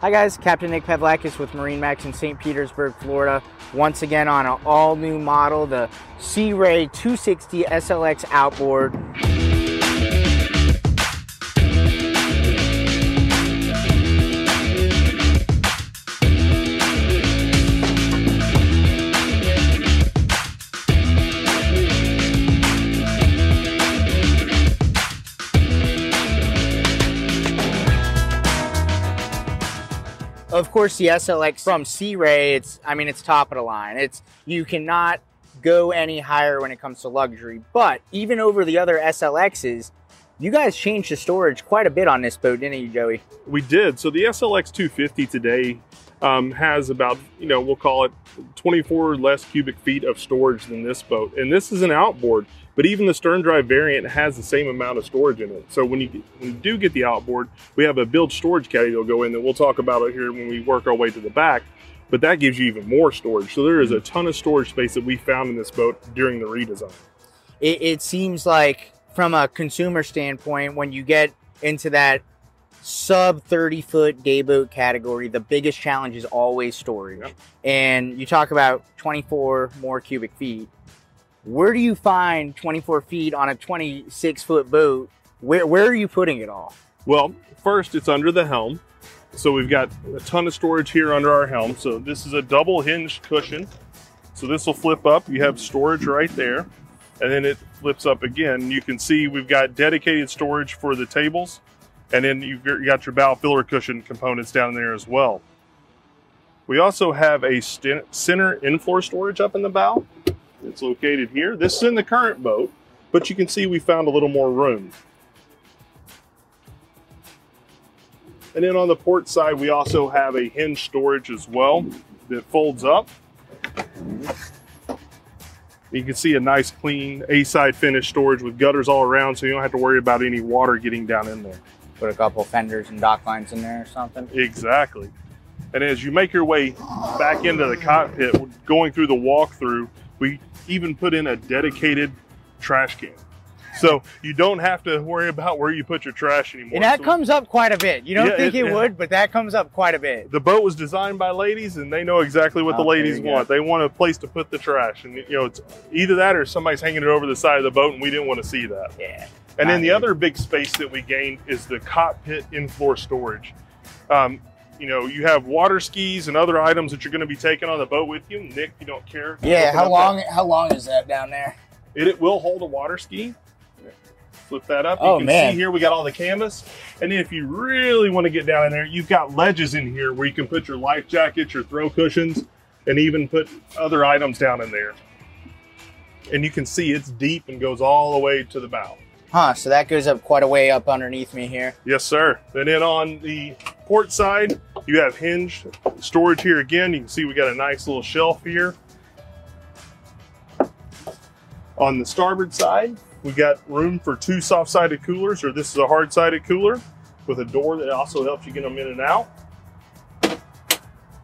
Hi guys, Captain Nick Pavlakis with MarineMax in St. Petersburg, Florida. Once again on an all new model, the Sea Ray 260 SLX outboard. Of course the SLX from Sea Ray, it's I mean it's top of the line. It's you cannot go any higher when it comes to luxury. But even over the other SLXs, you guys changed the storage quite a bit on this boat, didn't you, Joey? We did. So the SLX 250 today um, has about, you know, we'll call it 24 less cubic feet of storage than this boat. And this is an outboard. But even the stern drive variant has the same amount of storage in it. So when you, when you do get the outboard, we have a bilge storage caddy that'll go in that we'll talk about it here when we work our way to the back. But that gives you even more storage. So there is a ton of storage space that we found in this boat during the redesign. It, it seems like from a consumer standpoint, when you get into that sub 30 foot day boat category, the biggest challenge is always storage. Yep. And you talk about 24 more cubic feet where do you find 24 feet on a 26 foot boat? Where, where are you putting it all? Well, first it's under the helm. So we've got a ton of storage here under our helm. So this is a double hinged cushion. So this will flip up. You have storage right there. And then it flips up again. You can see we've got dedicated storage for the tables. And then you've got your bow filler cushion components down there as well. We also have a center in-floor storage up in the bow. It's located here. This is in the current boat, but you can see we found a little more room. And then on the port side, we also have a hinge storage as well that folds up. You can see a nice clean A-side finish storage with gutters all around so you don't have to worry about any water getting down in there. Put a couple fenders and dock lines in there or something. Exactly. And as you make your way back into the cockpit, going through the walkthrough, we even put in a dedicated trash can. So you don't have to worry about where you put your trash anymore. And that so, you up quite a bit. You don't yeah, think it, it, would, but that comes up quite a bit. The boat was designed by ladies, and they know exactly what oh, the ladies want. They want a place to put the trash, and you know it's either that or somebody's hanging it over the side of the boat, and we didn't want to see that. Yeah. And then the other big space that we gained is the cockpit in-floor storage. Um, you know, you have water skis and other items that you're going to be taking on the boat with you. Nick, you don't care. Yeah, how long? That. How long is that down there? It, it will hold a water ski. Flip that up. Oh, you can man. see here we got all the canvas. And then if you really want to get down in there, you've got ledges in here where you can put your life jackets, your throw cushions, and even put other items down in there. And you can see it's deep and goes all the way to the bow. Huh, so that goes up quite a way up underneath me here. Yes, sir. And then on the port side, you have hinged storage here again. You can see we got a nice little shelf here. On the starboard side, we got room for two soft-sided coolers, or this is a hard-sided cooler with a door that also helps you get them in and out.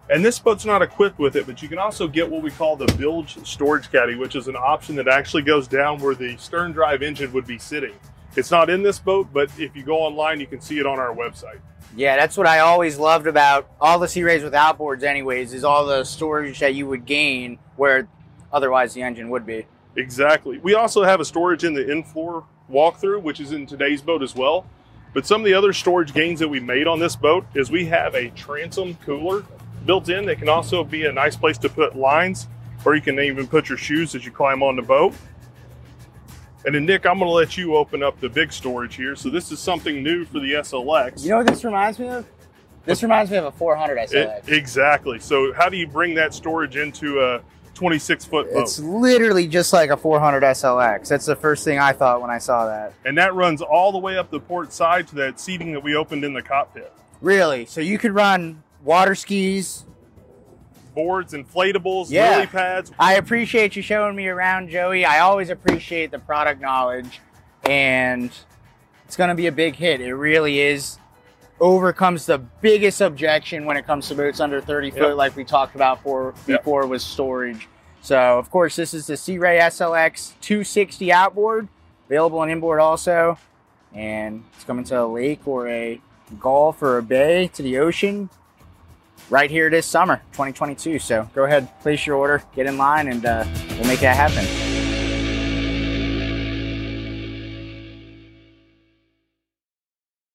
And this boat's not equipped with it, but you can also get what we call the bilge storage caddy, which is an option that actually goes down where the stern drive engine would be sitting. It's not in this boat, but if you go online, you can see it on our website. Yeah, that's what I always loved about all the Sea Rays with outboards anyways, is all the storage that you would gain where otherwise the engine would be. Exactly. We also have a storage in the in-floor walkthrough, which is in today's boat as well. But some of the other storage gains that we made on this boat is we have a transom cooler built in They can also be a nice place to put lines, or you can even put your shoes as you climb on the boat. And then Nick, I'm gonna let you open up the big storage here. So this is something new for the SLX. You know what this reminds me of? This reminds me of a 400 SLX. It, exactly. So how do you bring that storage into a 26 foot boat? It's literally just like a 400 SLX. That's the first thing I thought when I saw that. And that runs all the way up the port side to that seating that we opened in the cockpit. Really? So you could run water skis, boards, inflatables, yeah. lily pads. I appreciate you showing me around, Joey. I always appreciate the product knowledge, and it's going to be a big hit. It really is. Overcomes the biggest objection when it comes to boats under 30 foot, yep. like we talked about for, before, yep. was storage. So, of course, this is the Sea Ray SLX 260 outboard, available on inboard also. And it's coming to a lake or a gulf or a bay to the ocean right here this summer, 2022. So go ahead, place your order, get in line, and uh, we'll make that happen.